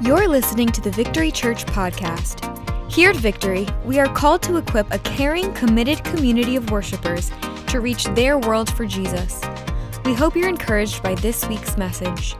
You're listening to the Victory Church podcast. Here at Victory, we are called to equip a caring, committed community of worshipers to reach their world for Jesus. We hope you're encouraged by this week's message.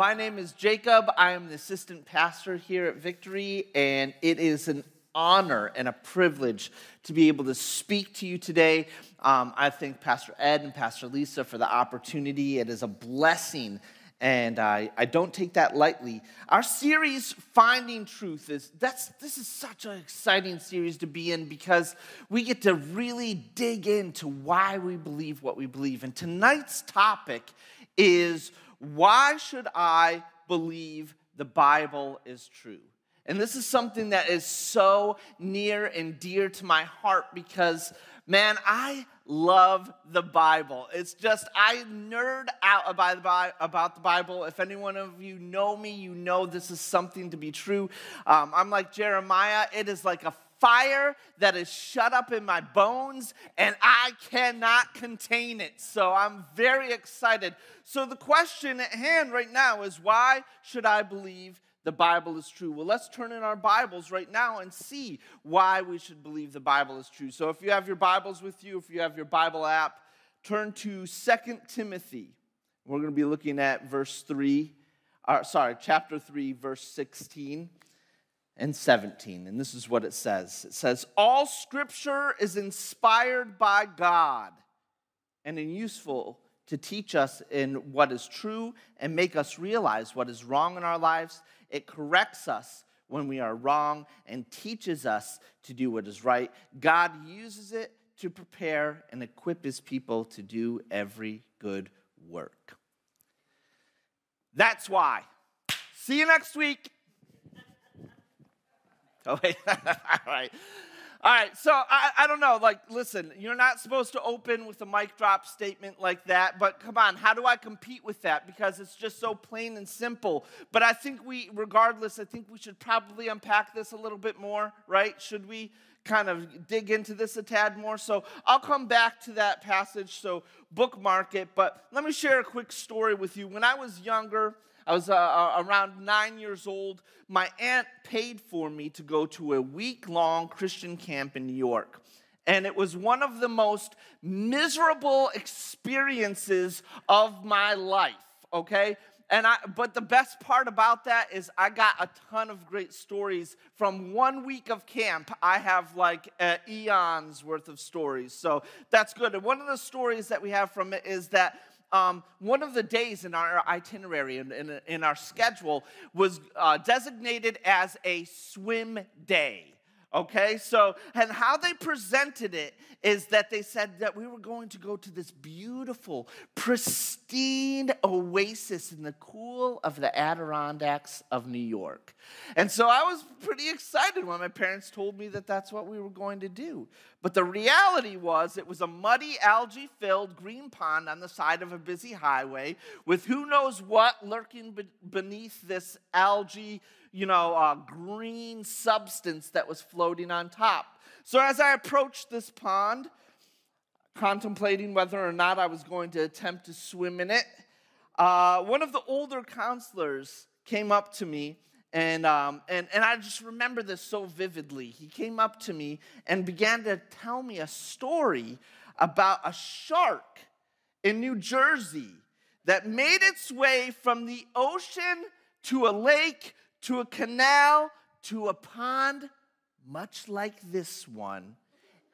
My name is Jakob. I am the assistant pastor here at Victory, and it is an honor and a privilege to be able to speak to you today. Um, I thank Pastor Ed and Pastor Lisa for the opportunity. It is a blessing, and I, I don't take that lightly. Our series, Finding Truth, is that's this is such an exciting series to be in because we get to really dig into why we believe what we believe. And tonight's topic is why should I believe the Bible is true? And this is something that is so near and dear to my heart because, man, I love the Bible. It's just, I nerd out about the, Bible. If any one of you know me, you know this is something to be true. Um, I'm like Jeremiah, it is like a fire that is shut up in my bones and I cannot contain it. So I'm very excited. So the question at hand right now is why should I believe the Bible is true? Well, let's turn in our Bibles right now and see why we should believe the Bible is true. So if you have your Bibles with you, if you have your Bible app, turn to Second Timothy. We're going to be looking at verse 3, uh, sorry, chapter 3, verse 16 and 17. And this is what it says it says, All scripture is inspired by God and is useful to teach us in what is true and make us realize what is wrong in our lives. It corrects us when we are wrong and teaches us to do what is right. God uses it to prepare and equip his people to do every good work. That's why. See you next week. Oh, wait. All right. All right, so I, I don't know, like, listen, you're not supposed to open with a mic drop statement like that, but come on, how do I compete with that? Because it's just so plain and simple. But I think we, regardless, I think we should probably unpack this a little bit more, right? Should we kind of dig into this a tad more? So I'll come back to that passage, so bookmark it. But let me share a quick story with you. When I was younger, I was uh, uh, around nine years old. My aunt paid for me to go to a week long Christian camp in New York. And it was one of the most miserable experiences of my life, okay? And I, but the best part about that is I got a ton of great stories from one week of camp. I have like uh, eons worth of stories, so that's good. And one of the stories that we have from it is that um, one of the days in our itinerary, in, in, in our schedule, was uh, designated as a swim day. Okay, so, and how they presented it is that they said that we were going to go to this beautiful, pristine oasis in the cool of the Adirondacks of New York. And so I was pretty excited when my parents told me that that's what we were going to do. But the reality was, it was a muddy, algae filled green pond on the side of a busy highway with who knows what lurking beneath this algae you know, uh, green substance that was floating on top. So as I approached this pond, contemplating whether or not I was going to attempt to swim in it, uh, one of the older counselors came up to me and, um, and, and I just remember this so vividly. He came up to me and began to tell me a story about a shark in New Jersey that made its way from the ocean to a lake to a canal to a pond, much like this one,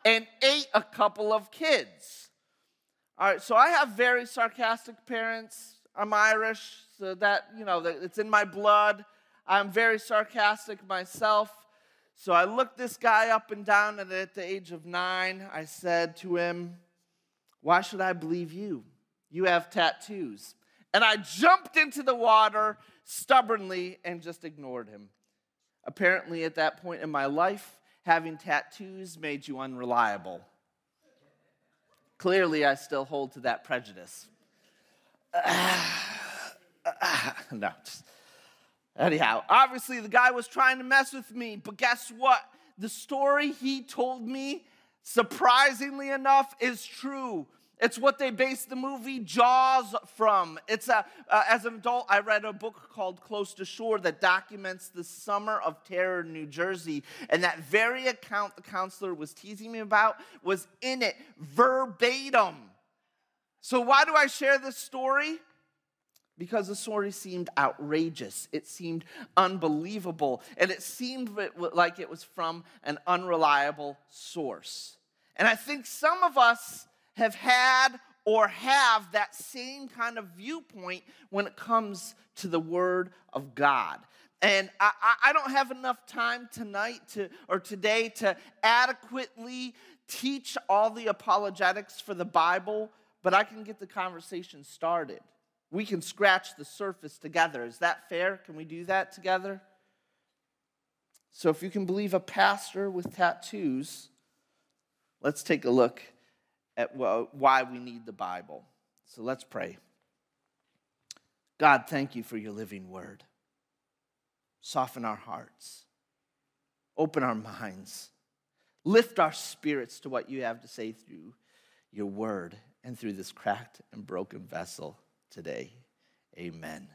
and ate a couple of kids. All right, so I have very sarcastic parents. I'm Irish, so that, you know, it's in my blood. I'm very sarcastic myself. So I looked this guy up and down, and at the age of nine, I said to him, Why should I believe you? You have tattoos. And I jumped into the water stubbornly and just ignored him. Apparently, at that point in my life, having tattoos made you unreliable. Clearly, I still hold to that prejudice. no, just, Anyhow, obviously the guy was trying to mess with me, but guess what? The story he told me, surprisingly enough, is true. It's what they based the movie Jaws from. It's a, uh, as an adult, I read a book called Close to Shore that documents the summer of terror in New Jersey. And that very account the counselor was teasing me about was in it verbatim. So, why do I share this story? Because the story seemed outrageous. It seemed unbelievable. And it seemed like it was from an unreliable source. And I think some of us have had or have that same kind of viewpoint when it comes to the Word of God. And I, I, don't have enough time tonight to, or today to adequately teach all the apologetics for the Bible, but I can get the conversation started. We can scratch the surface together. Is that fair? Can we do that together? So, if you can believe a pastor with tattoos, let's take a look at why we need the Bible. So let's pray. God, thank you for your living word. Soften our hearts, open our minds, lift our spirits to what you have to say through your word and through this cracked and broken vessel today. Amen.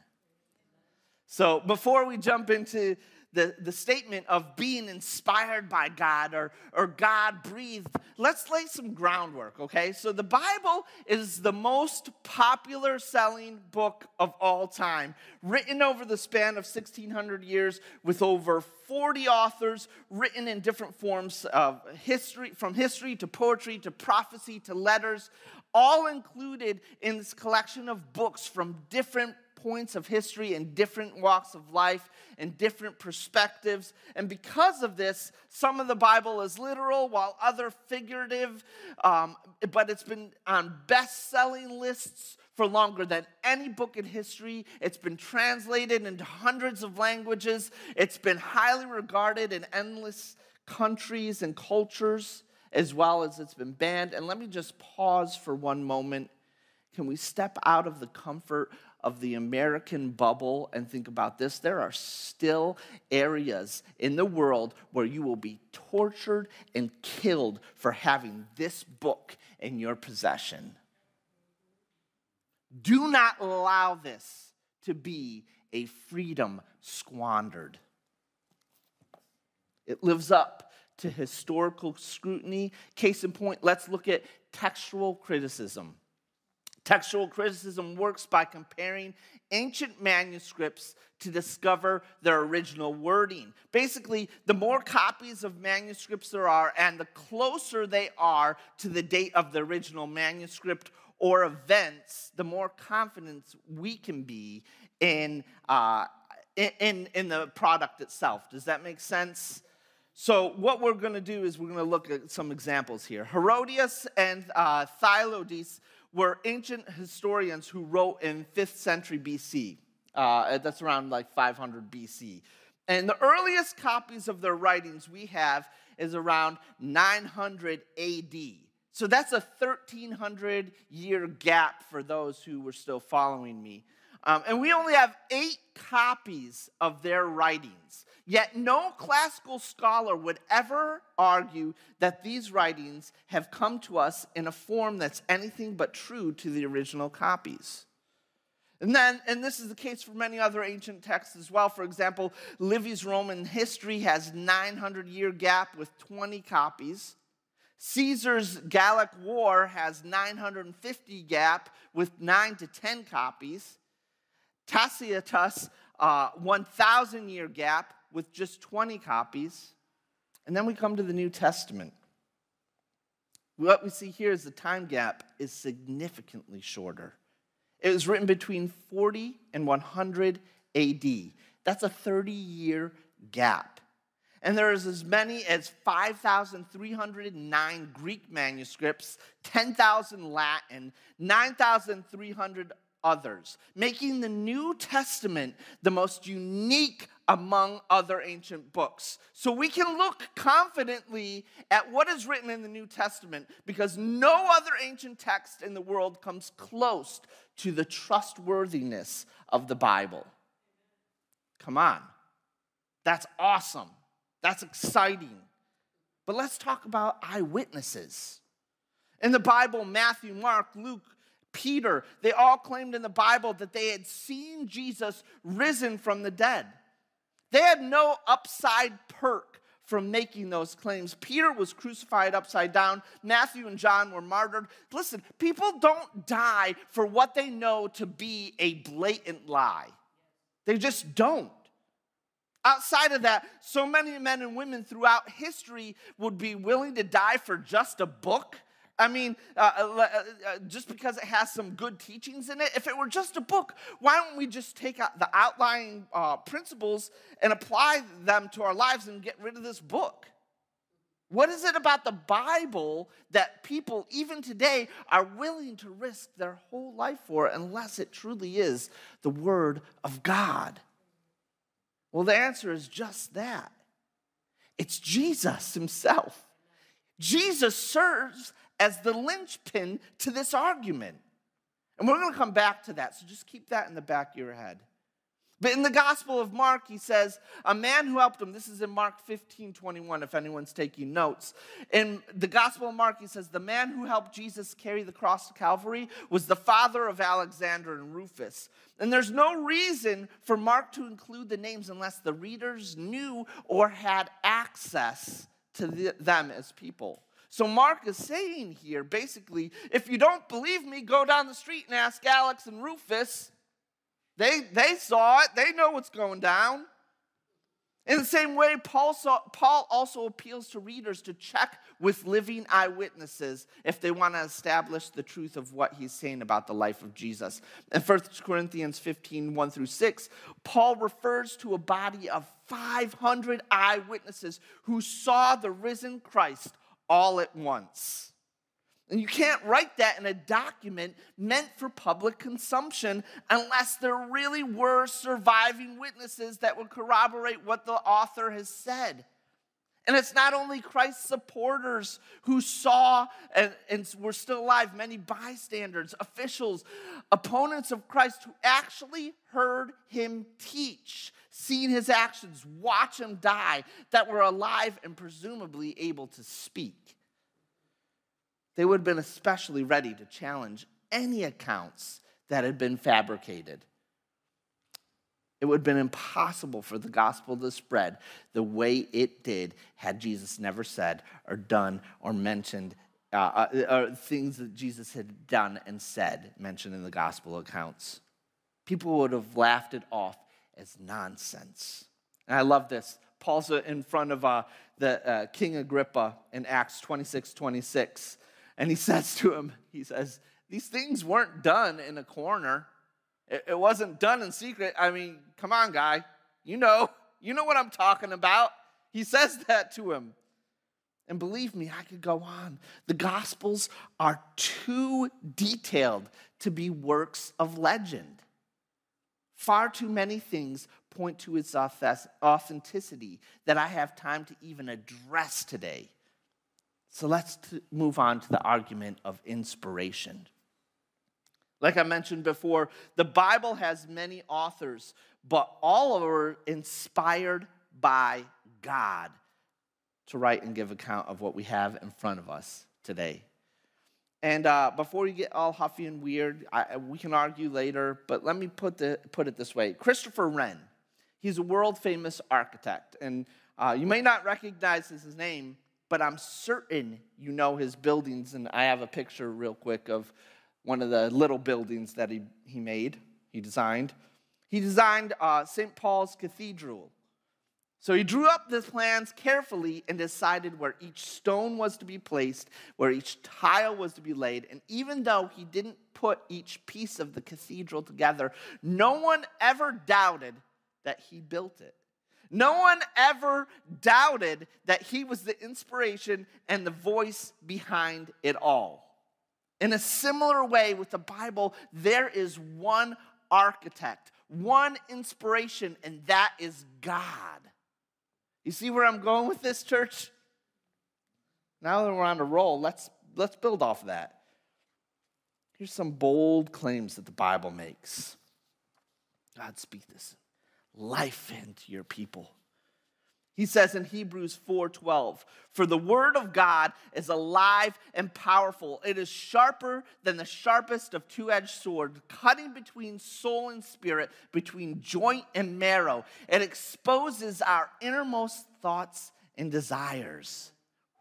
So, before we jump into the, the statement of being inspired by God or, or God breathed, let's lay some groundwork, okay? So the Bible is the most popular selling book of all time, written over the span of 1600 years with over 40 authors, written in different forms of history, from history to poetry to prophecy to letters, all included in this collection of books from different points of history and different walks of life and different perspectives. And because of this, some of the Bible is literal while other figurative, um, but it's been on best selling lists for longer than any book in history. It's been translated into hundreds of languages. It's been highly regarded in endless countries and cultures, as well as it's been banned. And let me just pause for one moment. Can we step out of the comfort of the American bubble and think about this, there are still areas in the world where you will be tortured and killed for having this book in your possession. Do not allow this to be a freedom squandered. It lives up to historical scrutiny. Case in point, let's look at textual criticism. Textual criticism works by comparing ancient manuscripts to discover their original wording. Basically, the more copies of manuscripts there are, and the closer they are to the date of the original manuscript or events, the more confidence we can be in, uh, in, in the product itself. Does that make sense? So, what we're going to do is we're going to look at some examples here. Herodotus and uh, Thucydides were ancient historians who wrote in 5th century BC. Uh, that's around like 500 BC. And the earliest copies of their writings we have is around 900 AD. So that's a 1300 year gap for those who were still following me. Um, and we only have eight copies of their writings. Yet no classical scholar would ever argue that these writings have come to us in a form that's anything but true to the original copies. And then, and this is the case for many other ancient texts as well. For example, Livy's Roman history has 900 year gap with 20 copies. Caesar's Gallic War has 950 gap with 9 to 10 copies. Tacitus, uh, 1,000 year gap with just 20 copies. And then we come to the New Testament. What we see here is the time gap is significantly shorter. It was written between 40 and 100 AD. That's a 30 year gap. And there is as many as 5,309 Greek manuscripts, 10,000 Latin, 9,300 others, making the New Testament the most unique among other ancient books. So we can look confidently at what is written in the New Testament because no other ancient text in the world comes close to the trustworthiness of the Bible. Come on. That's awesome. That's exciting. But let's talk about eyewitnesses. In the Bible, Matthew, Mark, Luke, Peter, they all claimed in the Bible that they had seen Jesus risen from the dead. They had no upside perk from making those claims. Peter was crucified upside down. Matthew and John were martyred. Listen, people don't die for what they know to be a blatant lie, they just don't. Outside of that, so many men and women throughout history would be willing to die for just a book I mean, uh, uh, uh, uh, just because it has some good teachings in it, if it were just a book, why don't we just take out the outlying uh, principles and apply them to our lives and get rid of this book? What is it about the Bible that people, even today, are willing to risk their whole life for unless it truly is the Word of God? Well, the answer is just that it's Jesus Himself. Jesus serves as the linchpin to this argument. And we're going to come back to that, so just keep that in the back of your head. But in the Gospel of Mark, he says, a man who helped him, this is in Mark 15 21, if anyone's taking notes. In the Gospel of Mark, he says, the man who helped Jesus carry the cross to Calvary was the father of Alexander and Rufus. And there's no reason for Mark to include the names unless the readers knew or had access to the, them as people. So Mark is saying here basically, if you don't believe me, go down the street and ask Alex and Rufus. They, they saw it, they know what's going down. In the same way, Paul, saw, Paul also appeals to readers to check with living eyewitnesses if they want to establish the truth of what he's saying about the life of Jesus. In 1 Corinthians 15 1 through 6, Paul refers to a body of 500 eyewitnesses who saw the risen Christ all at once. And you can't write that in a document meant for public consumption unless there really were surviving witnesses that would corroborate what the author has said. And it's not only Christ's supporters who saw and, and, were still alive, many bystanders, officials, opponents of Christ who actually heard him teach, seen his actions, watch him die, that were alive and presumably able to speak they would have been especially ready to challenge any accounts that had been fabricated. It would have been impossible for the gospel to spread the way it did had Jesus never said or done or mentioned uh, uh, things that Jesus had done and said mentioned in the gospel accounts. People would have laughed it off as nonsense. And I love this. Paul's in front of uh, the uh, King Agrippa in Acts 26 26. And he says to him, he says, these things weren't done in a corner. It, it wasn't done in secret. I mean, come on, guy. You know, you know what I'm talking about. He says that to him. And believe me, I could go on. The Gospels are too detailed to be works of legend. Far too many things point to its authenticity that I have time to even address today. So let's move on to the argument of inspiration. Like I mentioned before, the Bible has many authors, but all are inspired by God to write and give account of what we have in front of us today. And uh, before you get all huffy and weird, I, we can argue later, but let me put, the, put it this way Christopher Wren, he's a world famous architect. And uh, you may not recognize his name, but I'm certain you know his buildings. And I have a picture, real quick, of one of the little buildings that he, he made, he designed. He designed uh, St. Paul's Cathedral. So he drew up the plans carefully and decided where each stone was to be placed, where each tile was to be laid. And even though he didn't put each piece of the cathedral together, no one ever doubted that he built it. No one ever doubted that he was the inspiration and the voice behind it all. In a similar way with the Bible, there is one architect, one inspiration, and that is God. You see where I'm going with this, church? Now that we're on a roll, let's, let's build off of that. Here's some bold claims that the Bible makes. God, speak this life into your people. He says in Hebrews 4:12, "For the word of God is alive and powerful. It is sharper than the sharpest of two-edged sword, cutting between soul and spirit, between joint and marrow. It exposes our innermost thoughts and desires."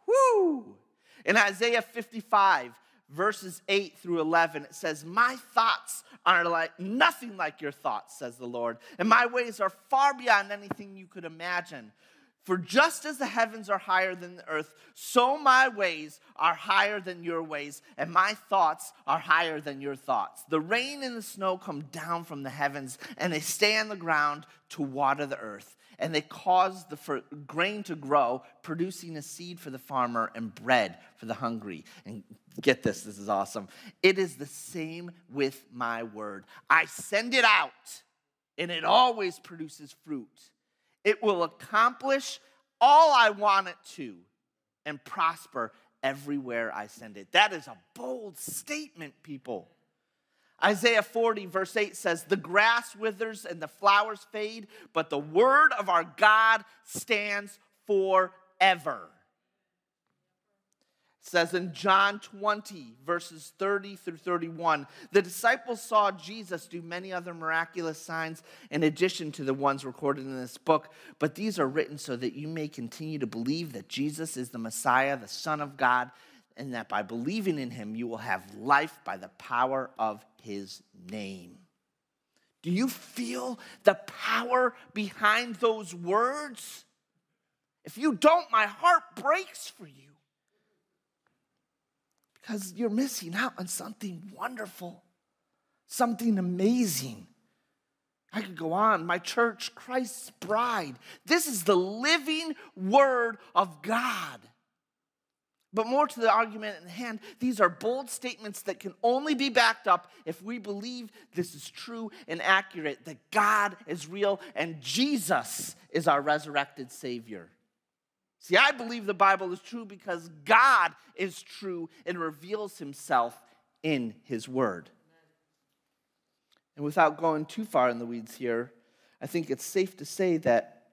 Whoo! In Isaiah 55, verses 8 through 11, it says, My thoughts are like nothing like your thoughts, says the Lord, and my ways are far beyond anything you could imagine. For just as the heavens are higher than the earth, so my ways are higher than your ways, and my thoughts are higher than your thoughts. The rain and the snow come down from the heavens, and they stay on the ground to water the earth, and they cause the grain to grow, producing a seed for the farmer and bread for the hungry. And get this, this is awesome. It is the same with my word. I send it out, and it always produces fruit it will accomplish all I want it to and prosper everywhere I send it. That is a bold statement, people. Isaiah 40, verse 8 says, The grass withers and the flowers fade, but the word of our God stands forever says in John 20, verses 30 through 31, the disciples saw Jesus do many other miraculous signs in addition to the ones recorded in this book, but these are written so that you may continue to believe that Jesus is the Messiah, the Son of God, and that by believing in him you will have life by the power of his name. Do you feel the power behind those words? If you don't, my heart breaks for you because you're missing out on something wonderful, something amazing. I could go on. My church, Christ's bride. This is the living word of God. But more to the argument at hand, these are bold statements that can only be backed up if we believe this is true and accurate that God is real and Jesus is our resurrected Savior. See, I believe the Bible is true because God is true and reveals himself in his word. And without going too far in the weeds here, I think it's safe to say that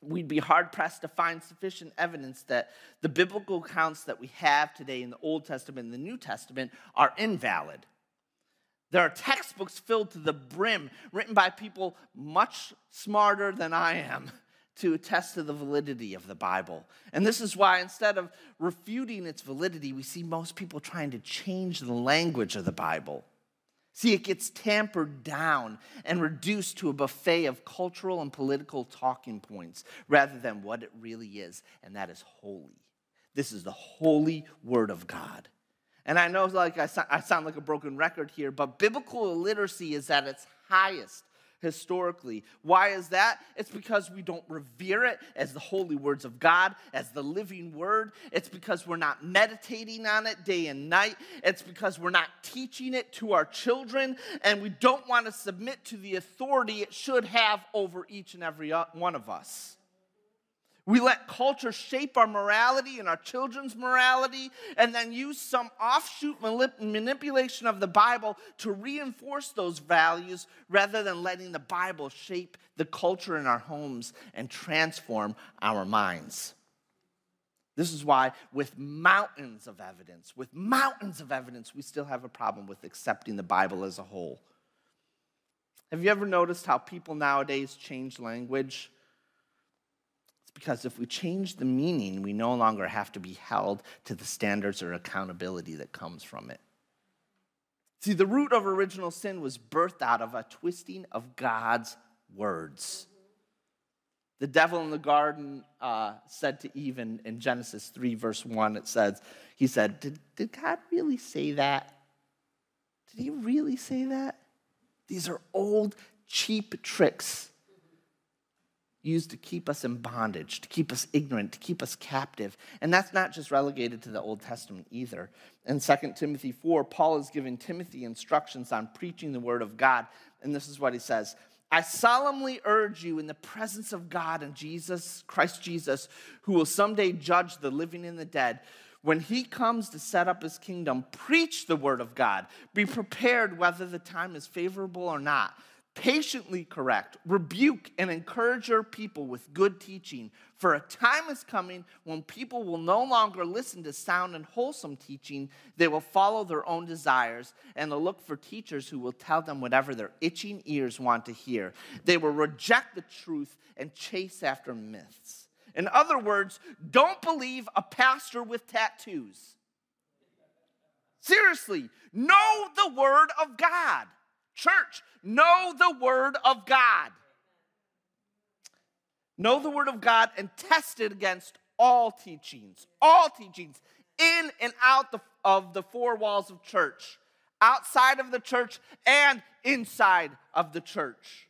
we'd be hard pressed to find sufficient evidence that the biblical accounts that we have today in the Old Testament and the New Testament are invalid. There are textbooks filled to the brim, written by people much smarter than I am to attest to the validity of the Bible. And this is why, instead of refuting its validity, we see most people trying to change the language of the Bible. See, it gets tampered down and reduced to a buffet of cultural and political talking points rather than what it really is, and that is holy. This is the holy Word of God. And I know like I, sound like a broken record here, but biblical illiteracy is at its highest historically. Why is that? It's because we don't revere it as the holy words of God, as the living word. It's because we're not meditating on it day and night. It's because we're not teaching it to our children, and we don't want to submit to the authority it should have over each and every uh, one of us. We let culture shape our morality and our children's morality, and then use some offshoot manipulation of the Bible to reinforce those values rather than letting the Bible shape the culture in our homes and transform our minds. This is why, with mountains of evidence, with mountains of evidence, we still have a problem with accepting the Bible as a whole. Have you ever noticed how people nowadays change language? Because if we change the meaning, we no longer have to be held to the standards or accountability that comes from it. See, the root of original sin was birthed out of a twisting of God's words. The devil in the garden uh, said to Eve in, in, Genesis 3, verse 1, it says, He said, did, did God really say that? Did he really say that? These are old, cheap tricks used to keep us in bondage, to keep us ignorant, to keep us captive. And that's not just relegated to the Old Testament either. In 2 Timothy 4, Paul is giving Timothy instructions on preaching the word of God. And this is what he says I solemnly urge you in the presence of God and Jesus, Christ Jesus, who will someday judge the living and the dead. When he comes to set up his kingdom, preach the word of God. Be prepared whether the time is favorable or not Patiently correct, rebuke, and encourage your people with good teaching. For a time is coming when people will no longer listen to sound and wholesome teaching. They will follow their own desires and they'll look for teachers who will tell them whatever their itching ears want to hear. They will reject the truth and chase after myths. In other words, don't believe a pastor with tattoos. Seriously, know the word of God. Church, know the Word of God. Know the Word of God and test it against all teachings, all teachings in and out the, of the four walls of church, outside of the church, and inside of the church.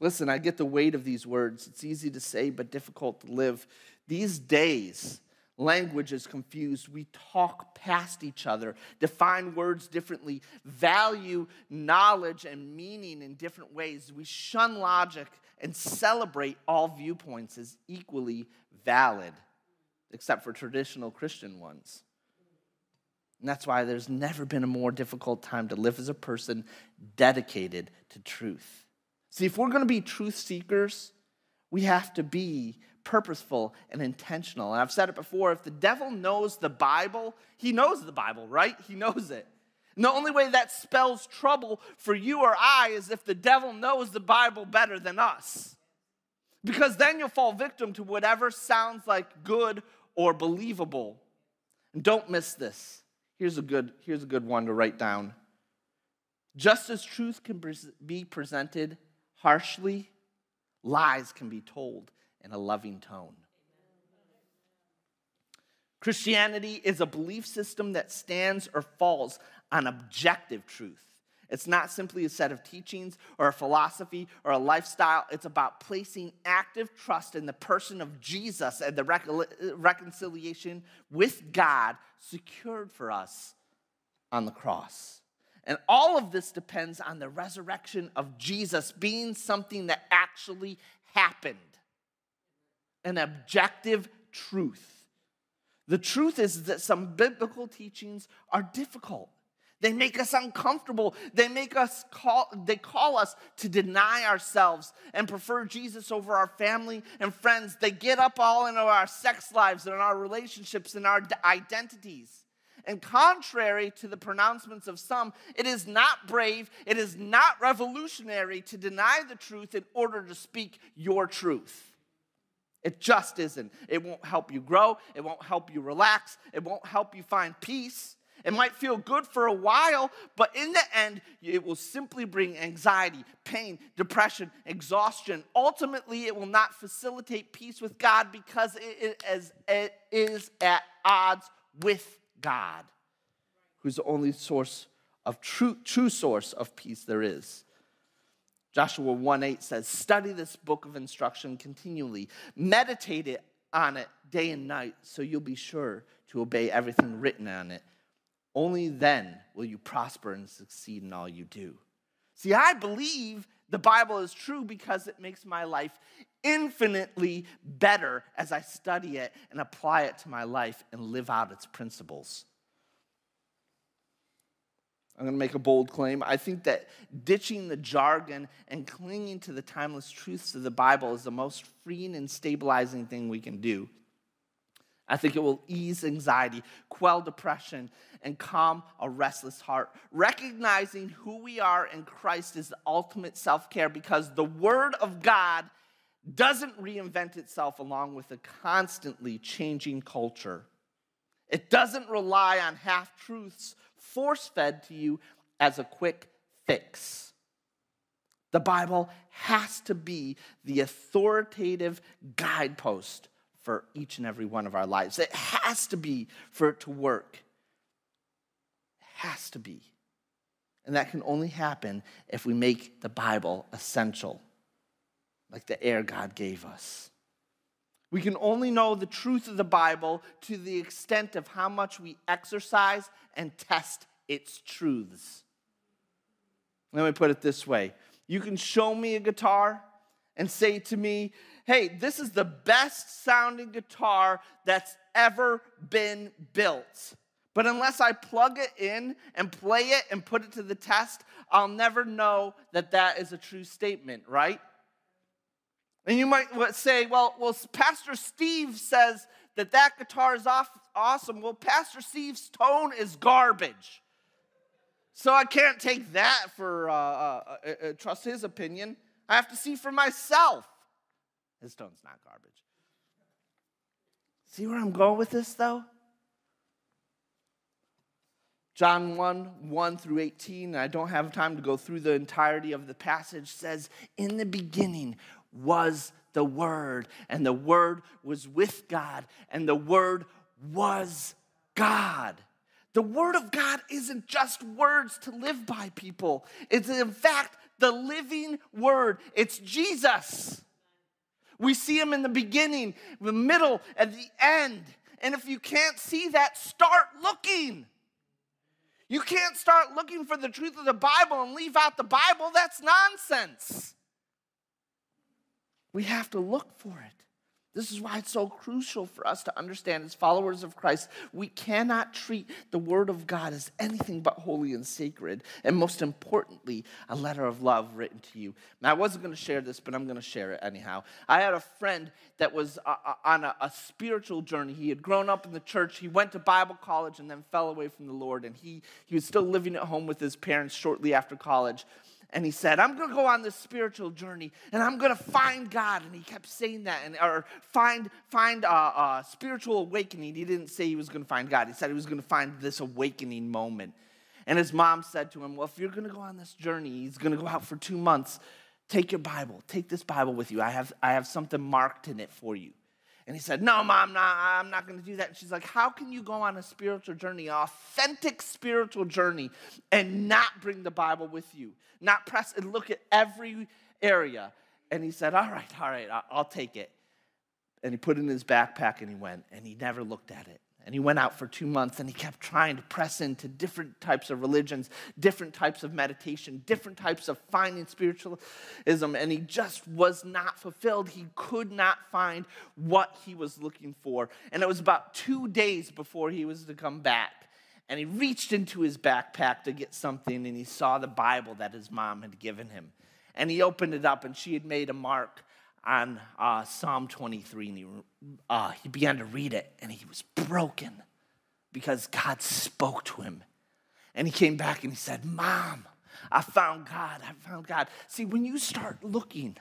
Listen, I get the weight of these words. It's easy to say, but difficult to live. These days, language is confused. We talk past each other, define words differently, value knowledge and meaning in different ways. We shun logic and celebrate all viewpoints as equally valid, except for traditional Christian ones. And that's why there's never been a more difficult time to live as a person dedicated to truth. See, if we're going to be truth seekers, we have to be purposeful and intentional. And I've said it before if the devil knows the Bible, he knows the Bible, right? He knows it. And the only way that spells trouble for you or I is if the devil knows the Bible better than us. Because then you'll fall victim to whatever sounds like good or believable. And don't miss this. Here's a good, here's a good one to write down. Just as truth can be presented harshly, lies can be told in a loving tone. Christianity is a belief system that stands or falls on objective truth. It's not simply a set of teachings or a philosophy or a lifestyle. It's about placing active trust in the person of Jesus and the reconciliation with God secured for us on the cross. And all of this depends on the resurrection of Jesus being something that actually happened an objective truth. The truth is that some biblical teachings are difficult. They make us uncomfortable. They make us call they call us to deny ourselves and prefer Jesus over our family and friends. They get up all into our sex lives and our relationships and our identities. And contrary to the pronouncements of some, it is not brave, it is not revolutionary to deny the truth in order to speak your truth. It just isn't. It won't help you grow. It won't help you relax. It won't help you find peace. It might feel good for a while, but in the end, it will simply bring anxiety, pain, depression, exhaustion. Ultimately, it will not facilitate peace with God because it is, it is at odds with God, who's the only source of true, true source of peace there is. Joshua 1 8 says, Study this book of instruction continually, meditate it on it day and night, so you'll be sure to obey everything written on it. Only then will you prosper and succeed in all you do. See, I believe the Bible is true because it makes my life infinitely better as I study it and apply it to my life and live out its principles. I'm going to make a bold claim. I think that ditching the jargon and clinging to the timeless truths of the Bible is the most freeing and stabilizing thing we can do. I think it will ease anxiety, quell depression, and calm a restless heart. Recognizing who we are in Christ is the ultimate self care because the Word of God doesn't reinvent itself along with a constantly changing culture. It doesn't rely on half truths force fed to you as a quick fix. The Bible has to be the authoritative guidepost for each and every one of our lives. It has to be for it to work. It has to be. And that can only happen if we make the Bible essential, like the air God gave us. We can only know the truth of the Bible to the extent of how much we exercise and test its truths. Let me put it this way you can show me a guitar and say to me, hey, this is the best sounding guitar that's ever been built. But unless I plug it in and play it and put it to the test, I'll never know that that is a true statement, right? And you might say, well, well, Pastor Steve says that that guitar is off, awesome. Well, Pastor Steve's tone is garbage. So I can't take that for uh, uh, uh, uh, trust his opinion. I have to see for myself. His tone's not garbage. See where I'm going with this, though? John 1 1 through 18, I don't have time to go through the entirety of the passage, says, In the beginning was the Word, and the Word was with God, and the Word was God. The Word of God isn't just words to live by, people. It's in fact the living Word, it's Jesus. We see Him in the beginning, the middle, and the end. And if you can't see that, start looking. You can't start looking for the truth of the Bible and leave out the Bible. That's nonsense. We have to look for it. This is why it's so crucial for us to understand as followers of Christ, we cannot treat the Word of God as anything but holy and sacred. And most importantly, a letter of love written to you. Now, I wasn't going to share this, but I'm going to share it anyhow. I had a friend that was uh, uh, on a, a spiritual journey. He had grown up in the church, he went to Bible college, and then fell away from the Lord. And he, he was still living at home with his parents shortly after college and he said, I'm going to go on this spiritual journey and I'm going to find God. And he kept saying that, and, or find, find a, a spiritual awakening. He didn't say he was going to find God, he said he was going to find this awakening moment. And his mom said to him, Well, if you're going to go on this journey, he's going to go out for two months. Take your Bible, take this Bible with you. I have, I have something marked in it for you. And he said, No, mom, no, I'm not going to do that. And she's like, How can you go on a spiritual journey, an authentic spiritual journey, and not bring the Bible with you? Not press and look at every area. And he said, All right, all right, I'll take it. And he put it in his backpack and he went, and he never looked at it. And he went out for two months and he kept trying to press into different types of religions, different types of meditation, different types of finding spiritualism. And he just was not fulfilled. He could not find what he was looking for. And it was about two days before he was to come back. And he reached into his backpack to get something and he saw the Bible that his mom had given him. And he opened it up and she had made a mark on uh, Psalm 23 and he, uh, he began to read it and he was broken because God spoke to him. And he came back and he said, Mom, I found God. I found God. See, when you start looking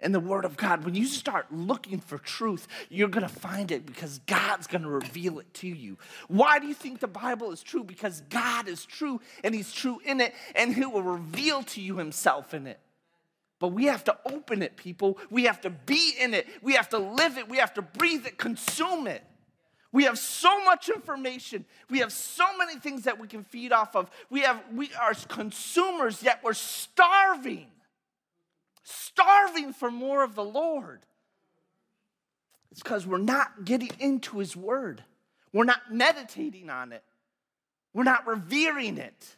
in the Word of God, when you start looking for truth, you're going to find it because God's going to reveal it to you. Why do you think the Bible is true? Because God is true and He's true in it, and He will reveal to you Himself in it. But we have to open it, people. We have to be in it. We have to live it. We have to breathe it, consume it. We have so much information. We have so many things that we can feed off of. We have we are consumers, yet we're starving. Starving for more of the Lord. It's because we're not getting into his word. We're not meditating on it. We're not revering it.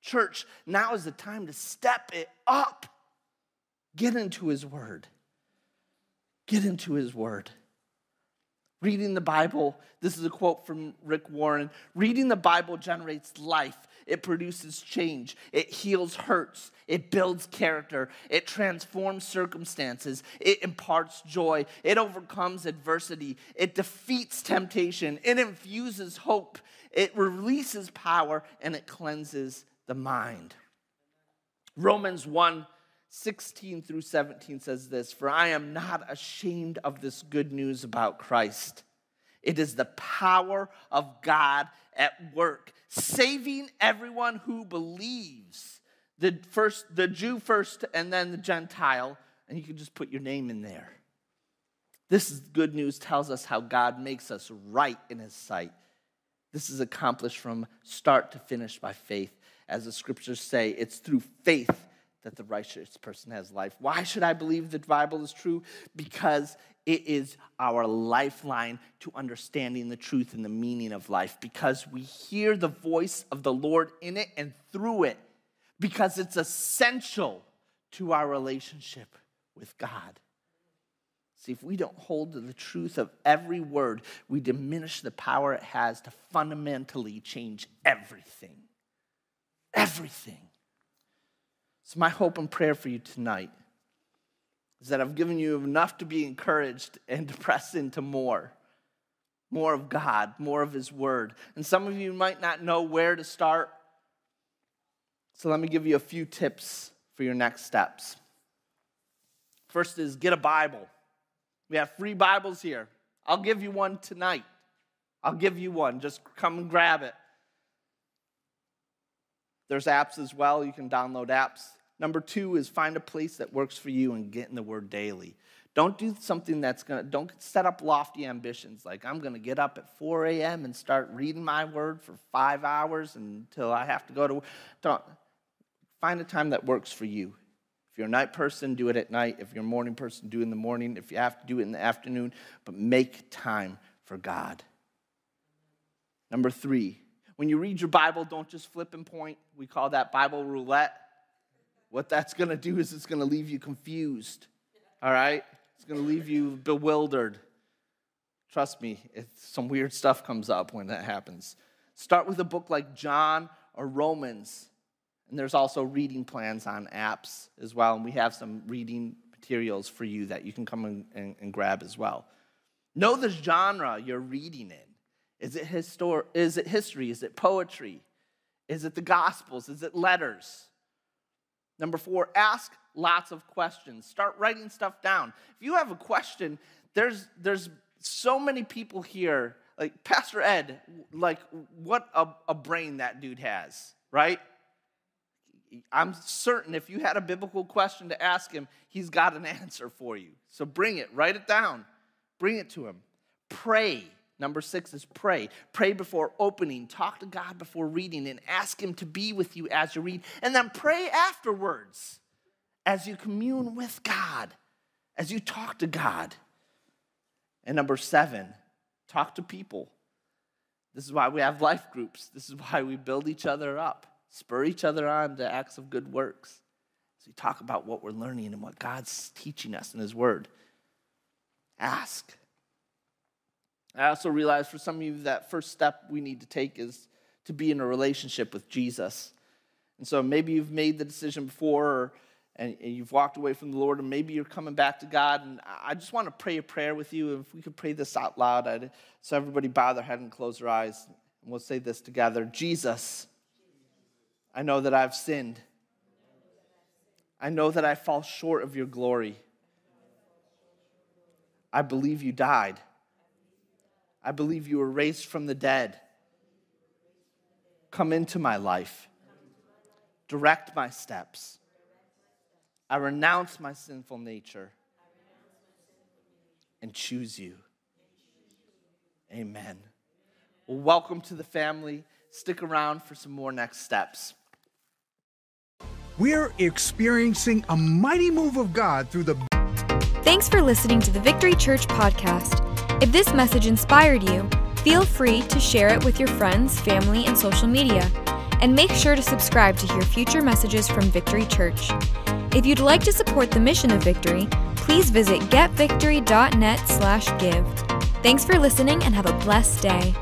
Church, now is the time to step it up. Get into His Word. Get into His Word. Reading the Bible, this is a quote from Rick Warren reading the Bible generates life. It produces change. It heals hurts. It builds character. It transforms circumstances. It imparts joy. It overcomes adversity. It defeats temptation. It infuses hope. It releases power and it cleanses the mind. Romans 1 16 through 17 says this For I am not ashamed of this good news about Christ. It is the power of God at work, saving everyone who believes. The first, the Jew first, and then the Gentile, and you can just put your name in there. This is good news tells us how God makes us right in his sight. This is accomplished from start to finish by faith. As the scriptures say, it's through faith that the righteous person has life. Why should I believe the Bible is true? Because it is our lifeline to understanding the truth and the meaning of life. Because we hear the voice of the Lord in it and through it. Because it's essential to our relationship with God. See, if we don't hold to the truth of every word, we diminish the power it has to fundamentally change everything. Everything. So, my hope and prayer for you tonight is that I've given you enough to be encouraged and to press into more. More of God, more of His Word. And some of you might not know where to start. So let me give you a few tips for your next steps. First is get a Bible. We have free Bibles here. I'll give you one tonight. I'll give you one. Just come and grab it. There's apps as well. You can download apps. Number two is find a place that works for you and get in the Word daily. Don't do something that's gonna, don't set up lofty ambitions like I'm gonna get up at 4 a.m. and start reading my Word for five hours until I have to go to Don't. Find a time that works for you. If you're a night person, do it at night. If you're a morning person, do it in the morning. If you have to do it in the afternoon, but make time for God. Number three, when you read your Bible, don't just flip and point. We call that Bible roulette. What that's going to do is it's going to leave you confused. All right? It's going to leave you bewildered. Trust me, if some weird stuff comes up when that happens. Start with a book like John or Romans. And there's also reading plans on apps as well. And we have some reading materials for you that you can come and, and, and grab as well. Know the genre you're reading in. Is it, histor- is it history? Is it poetry? Is it the Gospels? Is it letters? Number four, ask lots of questions. Start writing stuff down. If you have a question, there's, there's so many people here, like Pastor Ed, like what a, a brain that dude has, right? I'm certain if you had a biblical question to ask him, he's got an answer for you. So bring it, write it down, bring it to him. Pray. Number six is pray. Pray before opening. Talk to God before reading and ask Him to be with you as you read. And then pray afterwards as you commune with God, as you talk to God. And number seven, talk to people. This is why we have life groups. This is why we build each other up, spur each other on to acts of good works. So we talk about what we're learning and what God's teaching us in His Word. Ask. I also realize for some of you that first step we need to take is to be in a relationship with Jesus. And so maybe you've made the decision before or, and, and you've walked away from the Lord, and maybe you're coming back to God. And I just want to pray a prayer with you. If we could pray this out loud, I'd, so everybody bow their head and close their eyes. And we'll say this together Jesus, I know that I've sinned. I know that I fall short of your glory. I believe you died I believe you were raised from the dead. Come into my life. Direct my steps. I renounce my sinful nature and choose you. Amen. Well, welcome to the family. Stick around for some more next steps. We're experiencing a mighty move of God through the. Thanks for listening to the Victory Church podcast. If this message inspired you, feel free to share it with your friends, family, and social media. And make sure to subscribe to hear future messages from Victory Church. If you'd like to support the mission of Victory, please visit getvictory.net/give. Thanks for listening and have a blessed day.